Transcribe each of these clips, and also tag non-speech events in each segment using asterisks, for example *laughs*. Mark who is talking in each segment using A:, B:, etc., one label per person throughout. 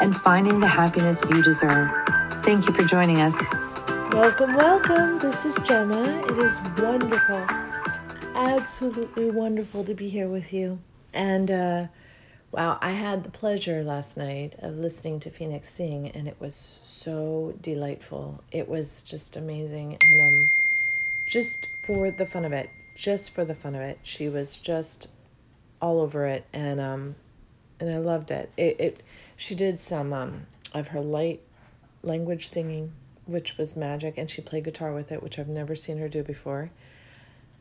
A: and finding the happiness you deserve. Thank you for joining us.
B: Welcome, welcome. This is Gemma. It is wonderful, absolutely wonderful to be here with you. And uh, wow, I had the pleasure last night of listening to Phoenix sing, and it was so delightful. It was just amazing. And um, just for the fun of it, just for the fun of it, she was just all over it. And um, and I loved it. It, it she did some um, of her light language singing, which was magic, and she played guitar with it, which I've never seen her do before.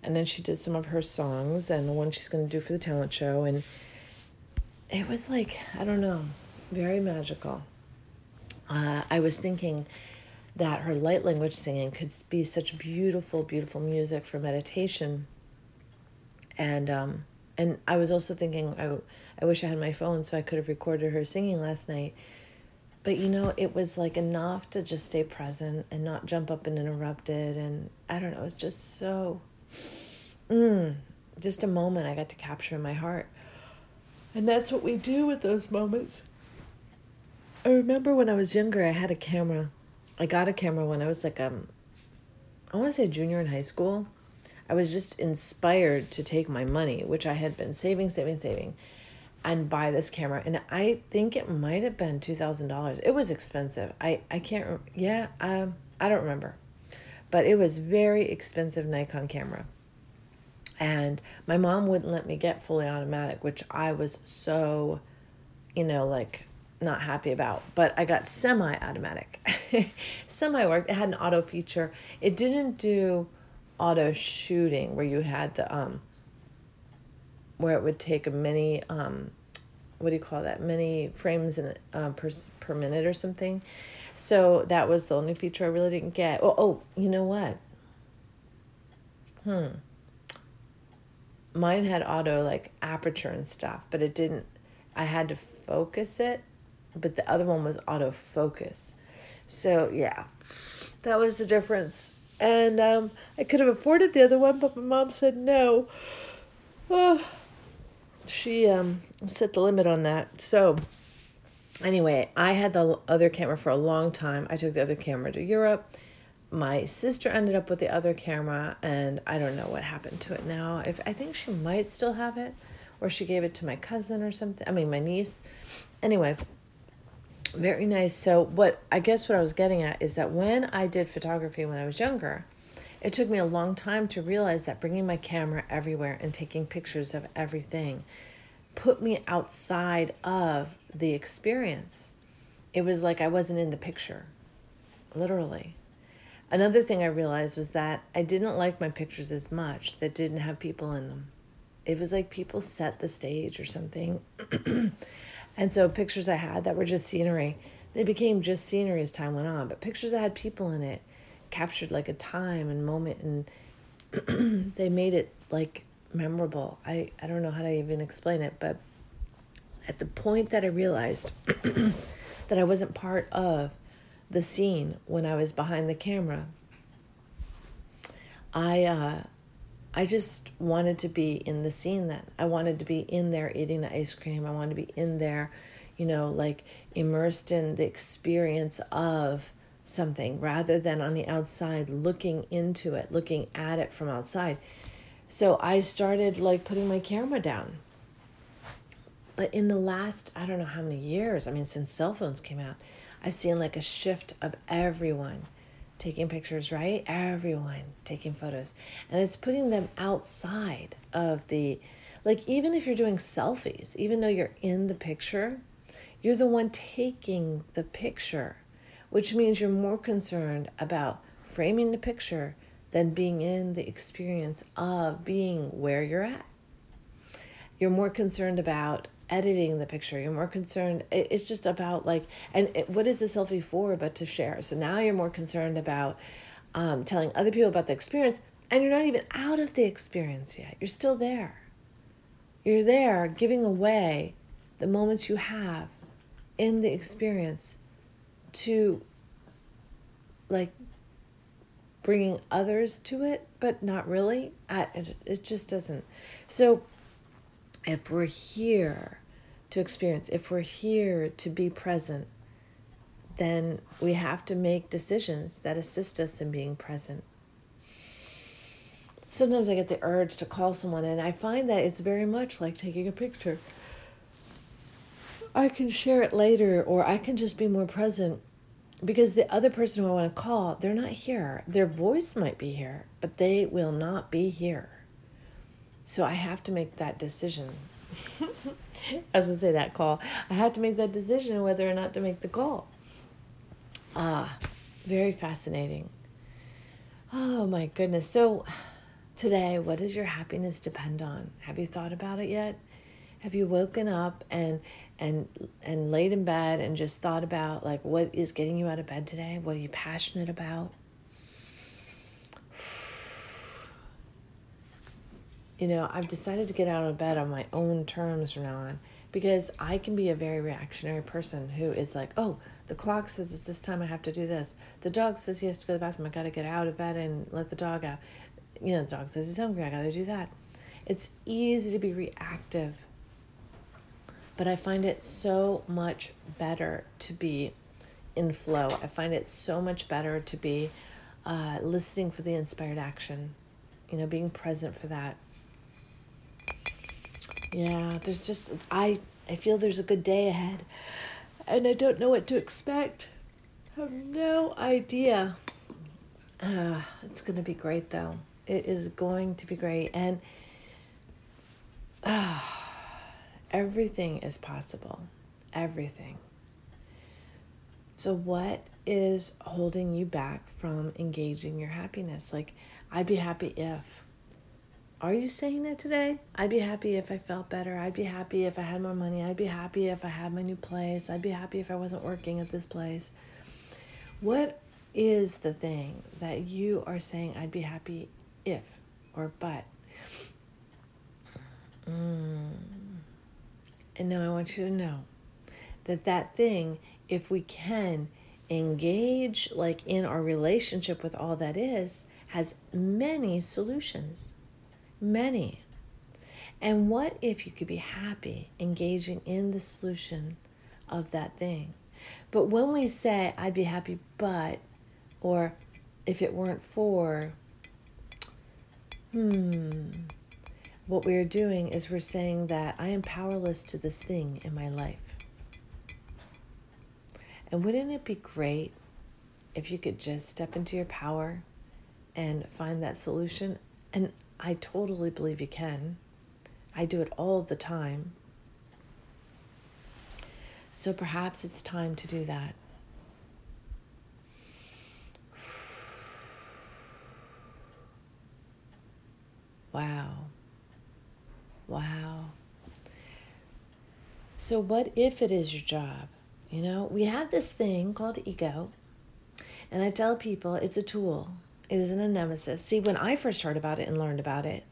B: And then she did some of her songs and the one she's going to do for the talent show. And it was like, I don't know, very magical. Uh, I was thinking that her light language singing could be such beautiful, beautiful music for meditation. And um, and I was also thinking, I, I wish I had my phone so I could have recorded her singing last night. But you know, it was like enough to just stay present and not jump up and interrupt it. And I don't know, it was just so, mm, just a moment I got to capture in my heart. And that's what we do with those moments. I remember when I was younger, I had a camera. I got a camera when I was like, um, I want to say junior in high school. I was just inspired to take my money, which I had been saving, saving, saving, and buy this camera. And I think it might have been two thousand dollars. It was expensive. I I can't. Yeah, um, I don't remember, but it was very expensive Nikon camera. And my mom wouldn't let me get fully automatic, which I was so, you know, like not happy about. But I got semi automatic. *laughs* semi worked. It had an auto feature. It didn't do auto shooting where you had the um where it would take a many um what do you call that? Many frames in uh, per per minute or something. So that was the only feature i really didn't get. Oh, oh you know what? Hmm. Mine had auto like aperture and stuff but it didn't i had to focus it but the other one was auto focus so yeah. That was the difference and um, I could have afforded the other one, but my mom said no. Oh, she um, set the limit on that. So, anyway, I had the other camera for a long time. I took the other camera to Europe. My sister ended up with the other camera, and I don't know what happened to it now. If I think she might still have it, or she gave it to my cousin or something. I mean, my niece. Anyway, very nice. So, what I guess what I was getting at is that when I did photography when I was younger, it took me a long time to realize that bringing my camera everywhere and taking pictures of everything put me outside of the experience. It was like I wasn't in the picture, literally. Another thing I realized was that I didn't like my pictures as much that didn't have people in them. It was like people set the stage or something. *clears throat* And so pictures I had that were just scenery, they became just scenery as time went on. But pictures that had people in it captured like a time and moment and *clears throat* they made it like memorable. I, I don't know how to even explain it, but at the point that I realized *clears throat* that I wasn't part of the scene when I was behind the camera, I uh, I just wanted to be in the scene then. I wanted to be in there eating the ice cream. I wanted to be in there, you know, like immersed in the experience of something rather than on the outside looking into it, looking at it from outside. So I started like putting my camera down. But in the last, I don't know how many years, I mean, since cell phones came out, I've seen like a shift of everyone taking pictures, right? Everyone taking photos. And it's putting them outside of the, like, even if you're doing selfies, even though you're in the picture, you're the one taking the picture, which means you're more concerned about framing the picture than being in the experience of being where you're at. You're more concerned about editing the picture. You're more concerned. It's just about like, and it, what is the selfie for but to share? So now you're more concerned about um, telling other people about the experience, and you're not even out of the experience yet. You're still there. You're there giving away the moments you have in the experience to like bringing others to it, but not really. I, it, it just doesn't. So if we're here to experience, if we're here to be present, then we have to make decisions that assist us in being present. Sometimes I get the urge to call someone, and I find that it's very much like taking a picture. I can share it later, or I can just be more present because the other person who I want to call, they're not here. Their voice might be here, but they will not be here. So I have to make that decision. *laughs* I was going to say that call. I have to make that decision whether or not to make the call. Ah, very fascinating. Oh my goodness. So, today, what does your happiness depend on? Have you thought about it yet? Have you woken up and and and laid in bed and just thought about like what is getting you out of bed today? What are you passionate about? You know, I've decided to get out of bed on my own terms from now on because I can be a very reactionary person who is like, oh, the clock says it's this time I have to do this. The dog says he has to go to the bathroom. I got to get out of bed and let the dog out. You know, the dog says he's hungry. I got to do that. It's easy to be reactive, but I find it so much better to be in flow. I find it so much better to be uh, listening for the inspired action, you know, being present for that. Yeah, there's just I I feel there's a good day ahead and I don't know what to expect. I have no idea. Uh, it's to be great, though. It is going to be great. And uh, everything is possible. Everything. So, what is holding you back from engaging your happiness? Like, I'd be happy if. Are you saying it today? I'd be happy if I felt better. I'd be happy if I had more money. I'd be happy if I had my new place. I'd be happy if I wasn't working at this place. What is the thing that you are saying I'd be happy if or but? Mm. And now I want you to know that that thing, if we can engage like in our relationship with all that is, has many solutions many. And what if you could be happy engaging in the solution of that thing? But when we say, I'd be happy, but, or if it weren't for, hmm, what we are doing is we're saying that I am powerless to this thing in my life. And wouldn't it be great if you could just step into your power and find that solution? And I totally believe you can. I do it all the time. So perhaps it's time to do that. Wow. Wow. So, what if it is your job? You know, we have this thing called ego, and I tell people it's a tool. It isn't a nemesis. See, when I first heard about it and learned about it,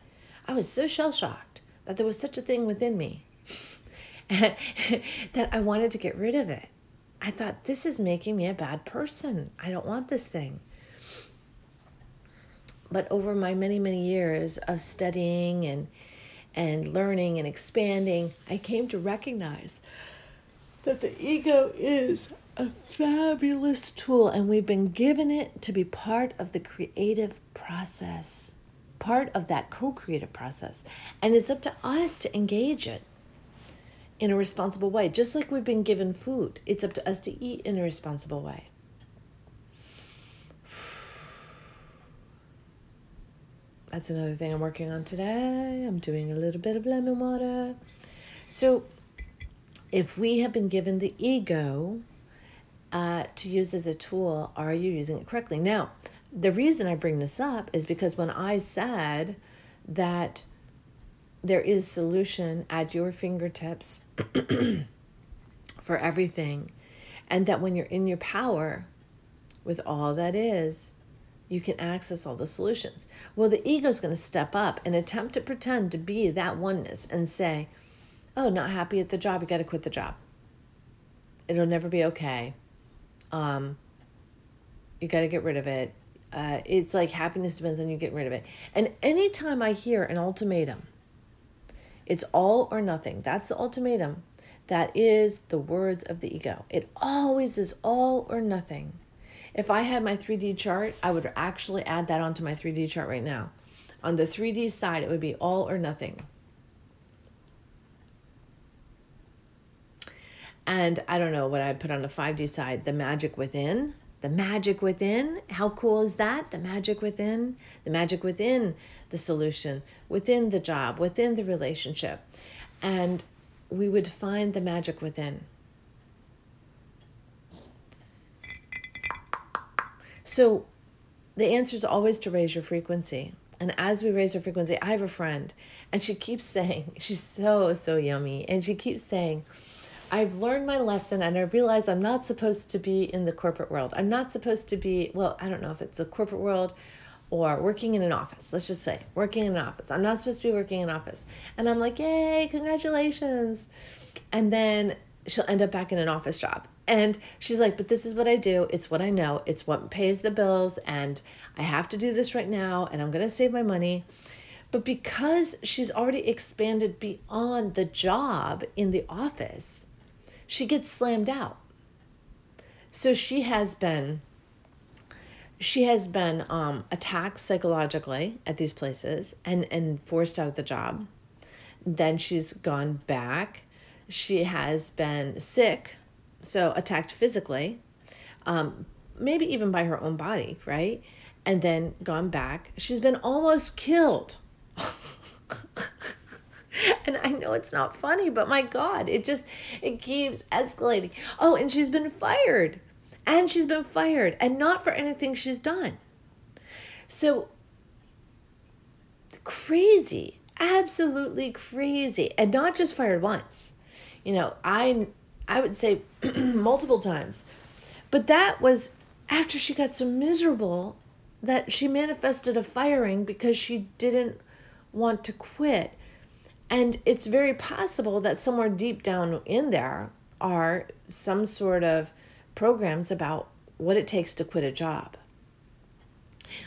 B: I was so shell shocked that there was such a thing within me *laughs* that I wanted to get rid of it. I thought, this is making me a bad person. I don't want this thing. But over my many, many years of studying and and learning and expanding, I came to recognize that the ego is a fabulous tool, and we've been given it to be part of the creative process, part of that co creative process. And it's up to us to engage it in a responsible way. Just like we've been given food, it's up to us to eat in a responsible way. That's another thing I'm working on today. I'm doing a little bit of lemon water. So, if we have been given the ego uh, to use as a tool, are you using it correctly? Now, the reason I bring this up is because when I said that there is solution at your fingertips *clears throat* for everything and that when you're in your power with all that is you can access all the solutions. Well the ego is going to step up and attempt to pretend to be that oneness and say oh not happy at the job you got to quit the job. It'll never be okay um, you got to get rid of it uh, it's like happiness depends on you getting rid of it and anytime i hear an ultimatum it's all or nothing. That's the ultimatum. That is the words of the ego. It always is all or nothing. If I had my 3D chart, I would actually add that onto my 3D chart right now. On the 3D side, it would be all or nothing. And I don't know what I'd put on the 5D side the magic within. The magic within. How cool is that? The magic within. The magic within the solution, within the job, within the relationship. And we would find the magic within. So the answer is always to raise your frequency. And as we raise our frequency, I have a friend and she keeps saying, *laughs* she's so, so yummy. And she keeps saying, I've learned my lesson and I realize I'm not supposed to be in the corporate world. I'm not supposed to be, well, I don't know if it's a corporate world or working in an office. Let's just say working in an office. I'm not supposed to be working in an office. And I'm like, yay, congratulations. And then she'll end up back in an office job. And she's like, but this is what I do. It's what I know. It's what pays the bills. And I have to do this right now. And I'm going to save my money. But because she's already expanded beyond the job in the office, she gets slammed out. So she has been she has been um, attacked psychologically at these places and, and forced out of the job. Then she's gone back. She has been sick, so attacked physically, um, maybe even by her own body, right? And then gone back. She's been almost killed. *laughs* and I know it's not funny, but my God, it just it keeps escalating. Oh, and she's been fired and she's been fired and not for anything she's done. So crazy, absolutely crazy, and not just fired once. You know, I I would say *clears throat* multiple times. But that was after she got so miserable that she manifested a firing because she didn't want to quit. And it's very possible that somewhere deep down in there are some sort of programs about what it takes to quit a job.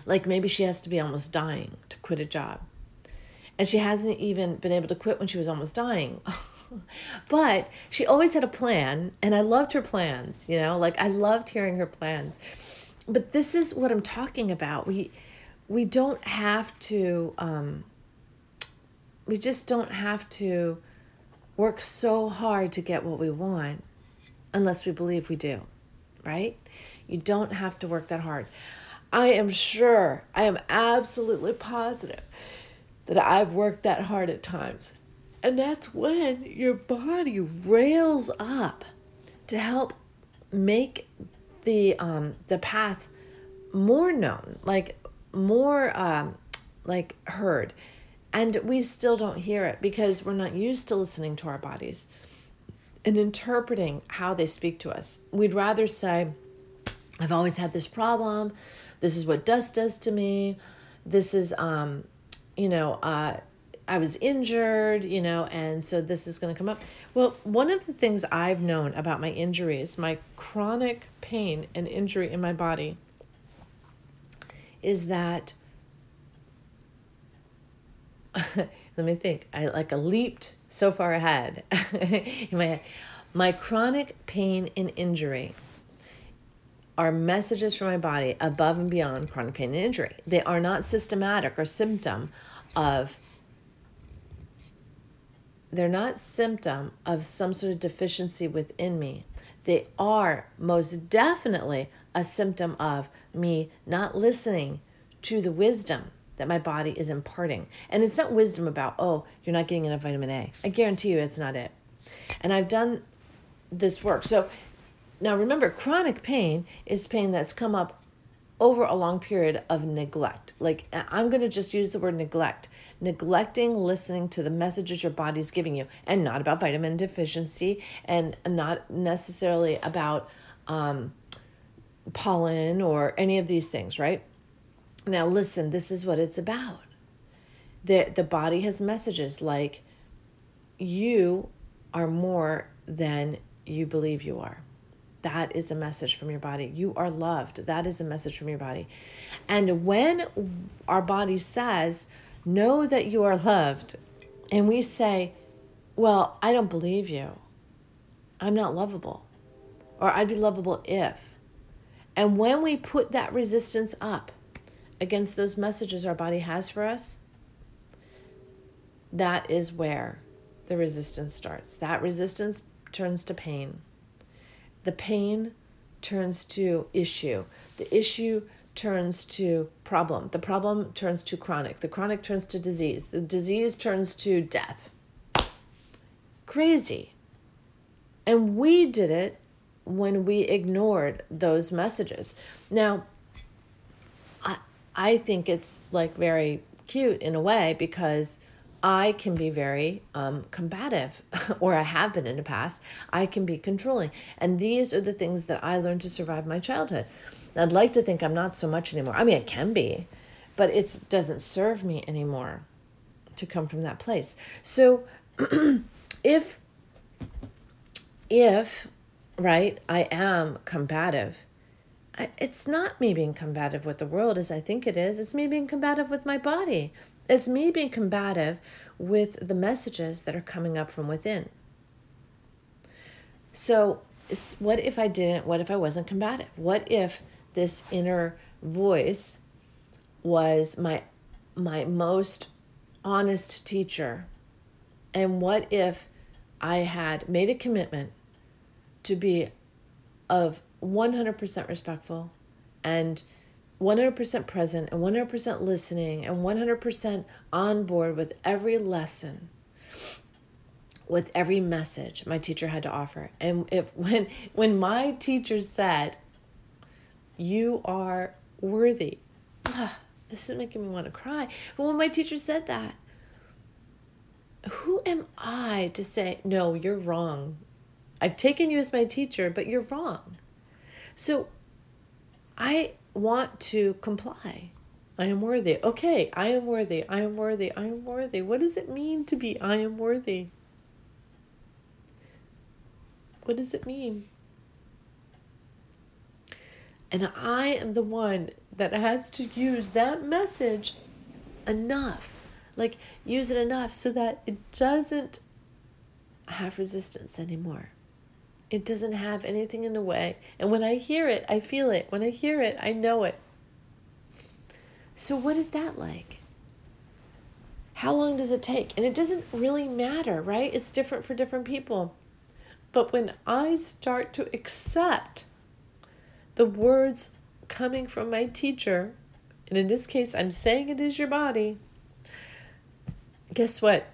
B: Like maybe she has to be almost dying to quit a job. And she hasn't even been able to quit when she was almost dying. *laughs* but she always had a plan, and I loved her plans, you know, like I loved hearing her plans. But this is what I'm talking about. We we don't have to um, we just don't have to work so hard to get what we want unless we believe we do right? You don't have to work that hard. I am sure, I am absolutely positive that I've worked that hard at times. And that's when your body rails up to help make the um the path more known, like more um like heard. And we still don't hear it because we're not used to listening to our bodies and interpreting how they speak to us. We'd rather say, I've always had this problem. This is what dust does to me. This is, um, you know, uh, I was injured, you know, and so this is going to come up. Well, one of the things I've known about my injuries, my chronic pain and injury in my body, is that *laughs* let me think. I like a leaped so far ahead *laughs* in my head. My chronic pain and injury are messages from my body above and beyond chronic pain and injury. They are not systematic or symptom of they're not symptom of some sort of deficiency within me. They are most definitely a symptom of me not listening to the wisdom that my body is imparting. And it's not wisdom about, oh, you're not getting enough vitamin A. I guarantee you it's not it. And I've done this work. So now remember, chronic pain is pain that's come up over a long period of neglect. Like I'm going to just use the word neglect. Neglecting listening to the messages your body's giving you, and not about vitamin deficiency, and not necessarily about um, pollen or any of these things, right? Now, listen, this is what it's about. The, the body has messages like, you are more than you believe you are. That is a message from your body. You are loved. That is a message from your body. And when our body says, Know that you are loved, and we say, Well, I don't believe you, I'm not lovable, or I'd be lovable if. And when we put that resistance up against those messages our body has for us, that is where the resistance starts. That resistance turns to pain. The pain turns to issue. The issue turns to problem. The problem turns to chronic. The chronic turns to disease. The disease turns to death. Crazy. And we did it when we ignored those messages. Now, I, I think it's like very cute in a way because I can be very um, combative, *laughs* or I have been in the past. I can be controlling. And these are the things that I learned to survive my childhood. I'd like to think I'm not so much anymore. I mean, it can be, but it doesn't serve me anymore to come from that place. So *clears throat* if, if, right, I am combative, I, it's not me being combative with the world as I think it is. It's me being combative with my body. It's me being combative with the messages that are coming up from within. So, what if I didn't? What if I wasn't combative? What if this inner voice was my my most honest teacher? And what if I had made a commitment to be of 100% respectful and 100% present and 100% listening and 100% on board with every lesson with every message my teacher had to offer. And if *laughs* when when my teacher said you are worthy ah, this is making me want to cry. But when my teacher said that who am i to say no you're wrong. I've taken you as my teacher but you're wrong so i want to comply. I am worthy. Okay, I am worthy. I am worthy. I am worthy. What does it mean to be I am worthy? What does it mean? And I am the one that has to use that message enough. Like, use it enough so that it doesn't have resistance anymore. It doesn't have anything in the way. And when I hear it, I feel it. When I hear it, I know it. So, what is that like? How long does it take? And it doesn't really matter, right? It's different for different people. But when I start to accept the words coming from my teacher, and in this case, I'm saying it is your body, guess what?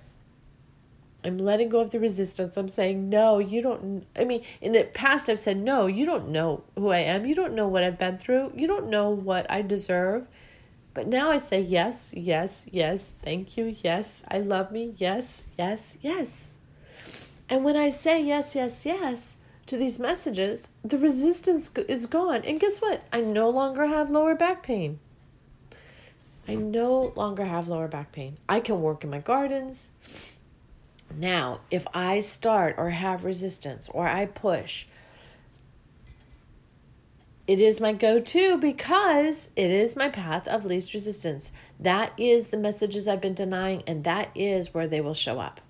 B: I'm letting go of the resistance. I'm saying, no, you don't. I mean, in the past, I've said, no, you don't know who I am. You don't know what I've been through. You don't know what I deserve. But now I say, yes, yes, yes, thank you. Yes, I love me. Yes, yes, yes. And when I say yes, yes, yes to these messages, the resistance is gone. And guess what? I no longer have lower back pain. I no longer have lower back pain. I can work in my gardens. Now, if I start or have resistance or I push, it is my go to because it is my path of least resistance. That is the messages I've been denying, and that is where they will show up.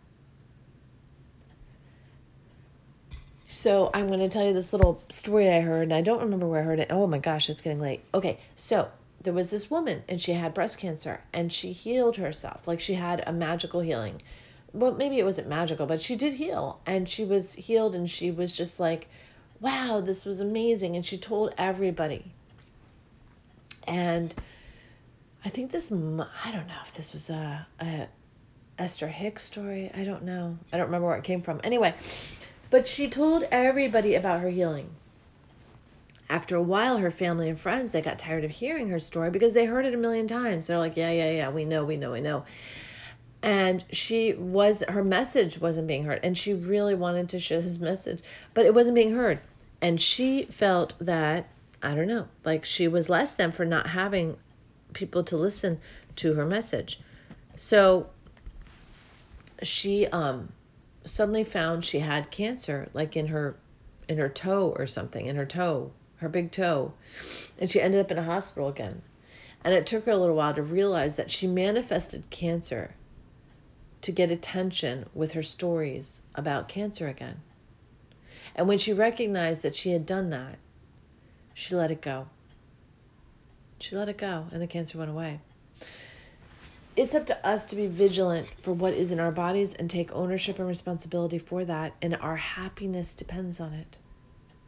B: So, I'm going to tell you this little story I heard, and I don't remember where I heard it. Oh my gosh, it's getting late. Okay, so there was this woman, and she had breast cancer, and she healed herself. Like she had a magical healing well, maybe it wasn't magical, but she did heal and she was healed and she was just like, wow, this was amazing. And she told everybody. And I think this, I don't know if this was a, a Esther Hicks story. I don't know. I don't remember where it came from. Anyway, but she told everybody about her healing. after a while, her family and friends, they got tired of hearing her story because they heard it a million times. They're like, yeah, yeah, yeah, we know, we know, we know. And she was, her message wasn't being heard. And she really wanted to share this message, but it wasn't being heard. And she felt that, I don't know, like she was less than for not having people to listen to her message. So she um suddenly found she had cancer like in her in her toe or something in her toe her big toe and she ended up in a hospital again and it took her a little while to realize that she manifested cancer to get attention with her stories about cancer again and when she recognized that she had done that she let it go she let it go and the cancer went away it's up to us to be vigilant for what is in our bodies and take ownership and responsibility for that. And our happiness depends on it,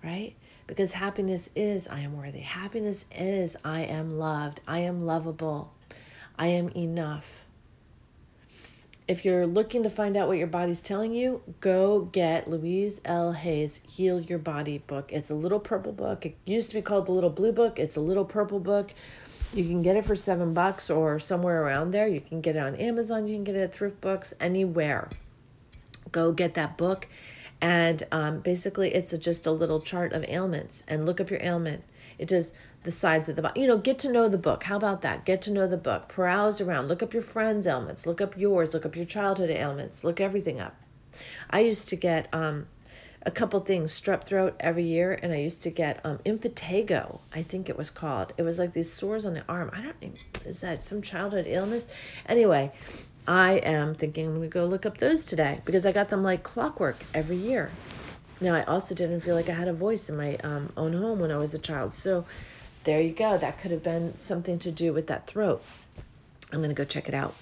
B: right? Because happiness is I am worthy. Happiness is I am loved. I am lovable. I am enough. If you're looking to find out what your body's telling you, go get Louise L. Hay's Heal Your Body book. It's a little purple book. It used to be called the Little Blue Book. It's a little purple book you can get it for seven bucks or somewhere around there. You can get it on Amazon. You can get it at Thrift Books, anywhere. Go get that book. And um, basically, it's a, just a little chart of ailments. And look up your ailment. It does the sides of the body. You know, get to know the book. How about that? Get to know the book. Browse around. Look up your friends' ailments. Look up yours. Look up your childhood ailments. Look everything up. I used to get um, a couple things strep throat every year and i used to get um impetigo i think it was called it was like these sores on the arm i don't know is that some childhood illness anyway i am thinking i'm gonna go look up those today because i got them like clockwork every year now i also didn't feel like i had a voice in my um, own home when i was a child so there you go that could have been something to do with that throat i'm gonna go check it out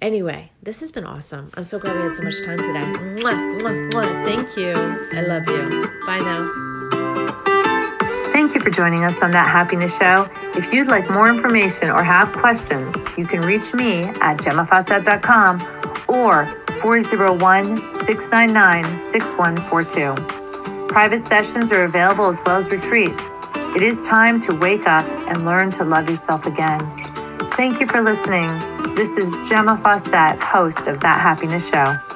B: Anyway, this has been awesome. I'm so glad we had so much time today. Mwah, mwah, mwah. Thank you. I love you. Bye now.
A: Thank you for joining us on That Happiness Show. If you'd like more information or have questions, you can reach me at gemmafawcett.com or 401 699 6142. Private sessions are available as well as retreats. It is time to wake up and learn to love yourself again. Thank you for listening. This is Gemma Fawcett, host of That Happiness Show.